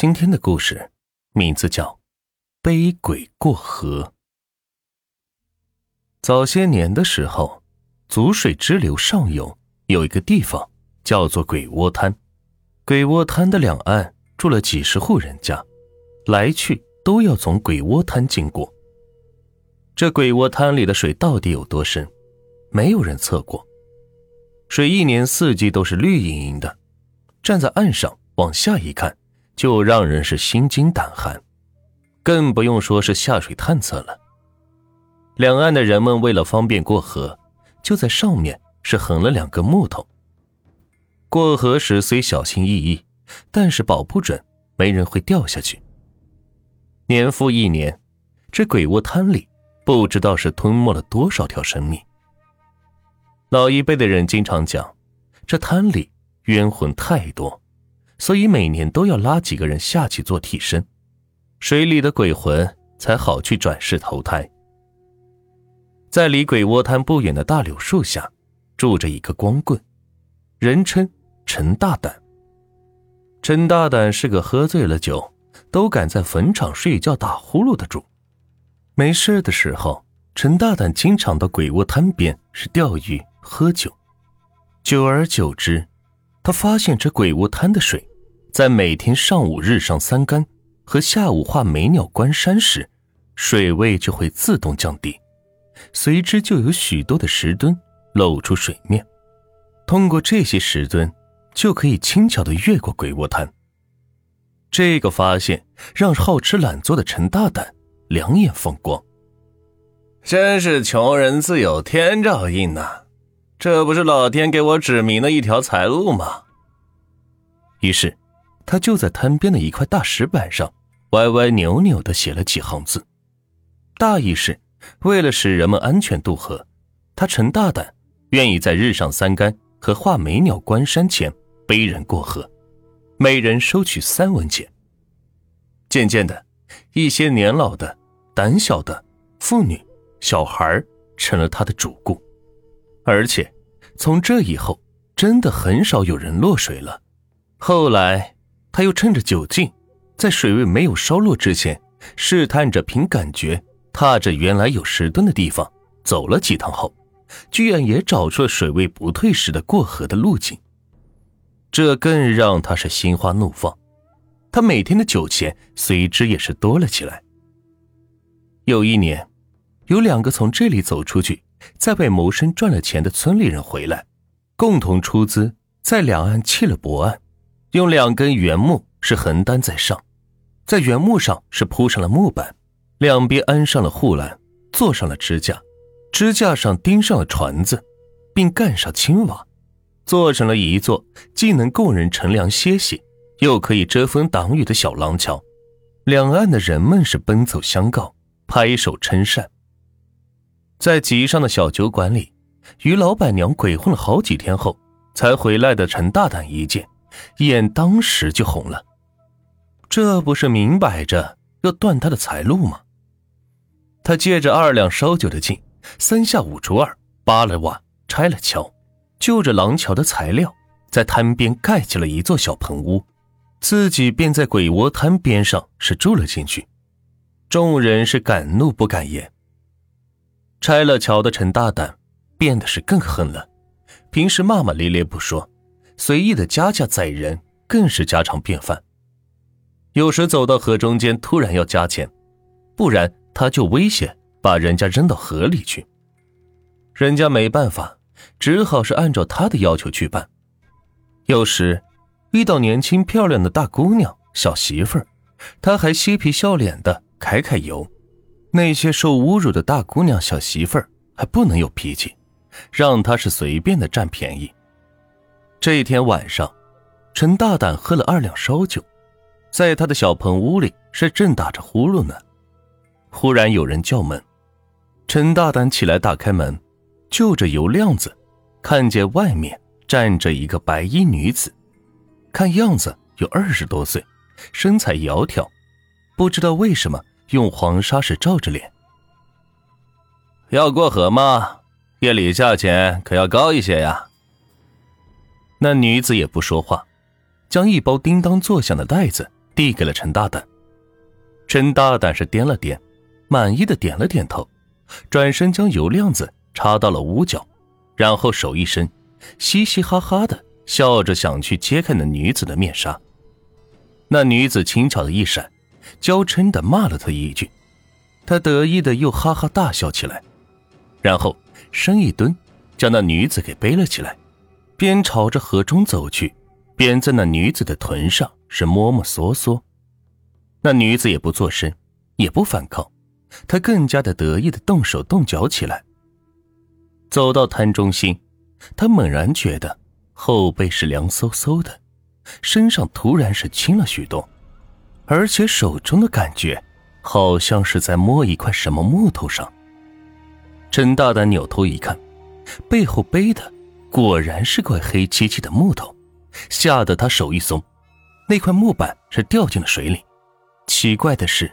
今天的故事名字叫《背鬼过河》。早些年的时候，足水支流上游有一个地方叫做鬼窝滩。鬼窝滩的两岸住了几十户人家，来去都要从鬼窝滩经过。这鬼窝滩里的水到底有多深，没有人测过。水一年四季都是绿莹莹的，站在岸上往下一看。就让人是心惊胆寒，更不用说是下水探测了。两岸的人们为了方便过河，就在上面是横了两个木头。过河时虽小心翼翼，但是保不准没人会掉下去。年复一年，这鬼窝滩里不知道是吞没了多少条生命。老一辈的人经常讲，这滩里冤魂太多。所以每年都要拉几个人下去做替身，水里的鬼魂才好去转世投胎。在离鬼窝滩不远的大柳树下，住着一个光棍，人称陈大胆。陈大胆是个喝醉了酒都敢在坟场睡觉打呼噜的主。没事的时候，陈大胆经常到鬼窝滩边是钓鱼喝酒，久而久之。他发现这鬼屋滩的水，在每天上午日上三竿和下午画眉鸟关山时，水位就会自动降低，随之就有许多的石墩露出水面。通过这些石墩，就可以轻巧的越过鬼窝滩。这个发现让好吃懒做的陈大胆两眼放光，真是穷人自有天照应呐！这不是老天给我指明的一条财路吗？于是，他就在滩边的一块大石板上歪歪扭扭的写了几行字，大意是：为了使人们安全渡河，他陈大胆愿意在日上三竿和画眉鸟关山前背人过河，每人收取三文钱。渐渐的，一些年老的、胆小的妇女、小孩成了他的主顾。而且，从这以后，真的很少有人落水了。后来，他又趁着酒劲，在水位没有烧落之前，试探着凭感觉，踏着原来有石墩的地方走了几趟后，居然也找出了水位不退时的过河的路径。这更让他是心花怒放，他每天的酒钱随之也是多了起来。有一年，有两个从这里走出去。在为谋生赚了钱的村里人回来，共同出资在两岸砌了泊岸，用两根原木是横担在上，在原木上是铺上了木板，两边安上了护栏，做上了支架，支架上钉上了船子，并盖上青瓦，做成了一座既能供人乘凉歇息，又可以遮风挡雨的小廊桥。两岸的人们是奔走相告，拍手称善。在集上的小酒馆里，与老板娘鬼混了好几天后，才回来的陈大胆一见，眼当时就红了。这不是明摆着要断他的财路吗？他借着二两烧酒的劲，三下五除二扒了瓦，拆了桥，就着廊桥的材料，在滩边盖起了一座小棚屋，自己便在鬼窝滩边上是住了进去。众人是敢怒不敢言。拆了桥的陈大胆变得是更狠了，平时骂骂咧咧不说，随意的加价宰人更是家常便饭。有时走到河中间，突然要加钱，不然他就威胁把人家扔到河里去。人家没办法，只好是按照他的要求去办。有时遇到年轻漂亮的大姑娘、小媳妇儿，他还嬉皮笑脸的揩揩油。那些受侮辱的大姑娘、小媳妇儿还不能有脾气，让他是随便的占便宜。这一天晚上，陈大胆喝了二两烧酒，在他的小棚屋里是正打着呼噜呢。忽然有人叫门，陈大胆起来打开门，就着油亮子，看见外面站着一个白衣女子，看样子有二十多岁，身材窈窕，不知道为什么。用黄沙是罩着脸。要过河吗？夜里价钱可要高一些呀。那女子也不说话，将一包叮当作响的袋子递给了陈大胆。陈大胆是掂了掂，满意的点了点头，转身将油亮子插到了屋角，然后手一伸，嘻嘻哈哈的笑着想去揭开那女子的面纱。那女子轻巧的一闪，娇嗔的骂了他一句，他得意的又哈哈大笑起来，然后身一蹲，将那女子给背了起来，边朝着河中走去，边在那女子的臀上是摸摸索索。那女子也不作声，也不反抗，她更加的得意的动手动脚起来。走到滩中心，她猛然觉得后背是凉飕飕的。身上突然是轻了许多，而且手中的感觉好像是在摸一块什么木头上。陈大胆扭头一看，背后背的果然是块黑漆漆的木头，吓得他手一松，那块木板是掉进了水里。奇怪的是，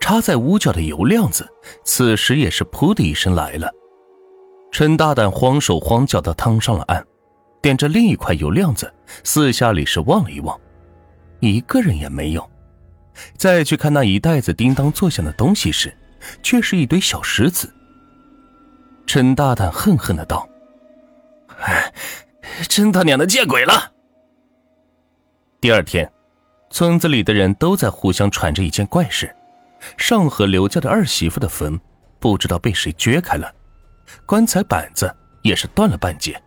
插在屋角的油亮子此时也是噗的一声来了。陈大胆慌手慌脚的趟上了岸。点着另一块油亮子，四下里是望了一望，一个人也没有。再去看那一袋子叮当作响的东西时，却是一堆小石子。陈大胆恨恨的道：“，哎真他娘的见鬼了！”第二天，村子里的人都在互相传着一件怪事：上河刘家的二媳妇的坟，不知道被谁掘开了，棺材板子也是断了半截。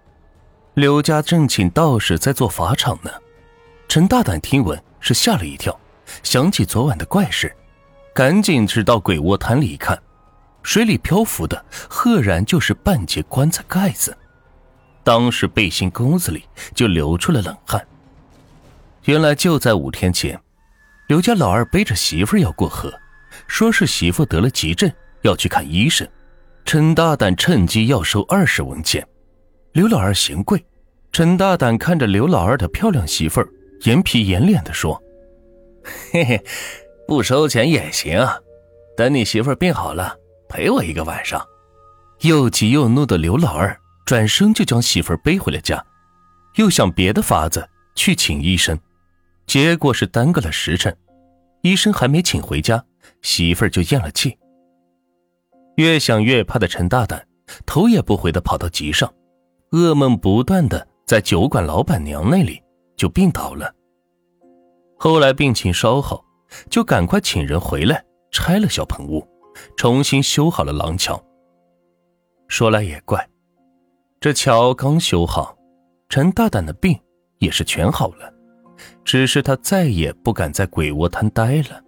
刘家正请道士在做法场呢，陈大胆听闻是吓了一跳，想起昨晚的怪事，赶紧直到鬼窝滩里一看，水里漂浮的赫然就是半截棺材盖子，当时背心沟子里就流出了冷汗。原来就在五天前，刘家老二背着媳妇要过河，说是媳妇得了急症要去看医生，陈大胆趁机要收二十文钱。刘老二嫌贵，陈大胆看着刘老二的漂亮媳妇儿，严皮严脸的说：“嘿嘿，不收钱也行，等你媳妇儿病好了，陪我一个晚上。”又急又怒的刘老二转身就将媳妇儿背回了家，又想别的法子去请医生，结果是耽搁了时辰，医生还没请回家，媳妇儿就咽了气。越想越怕的陈大胆，头也不回的跑到集上。噩梦不断的在酒馆老板娘那里就病倒了。后来病情稍好，就赶快请人回来拆了小棚屋，重新修好了廊桥。说来也怪，这桥刚修好，陈大胆的病也是全好了，只是他再也不敢在鬼窝滩待了。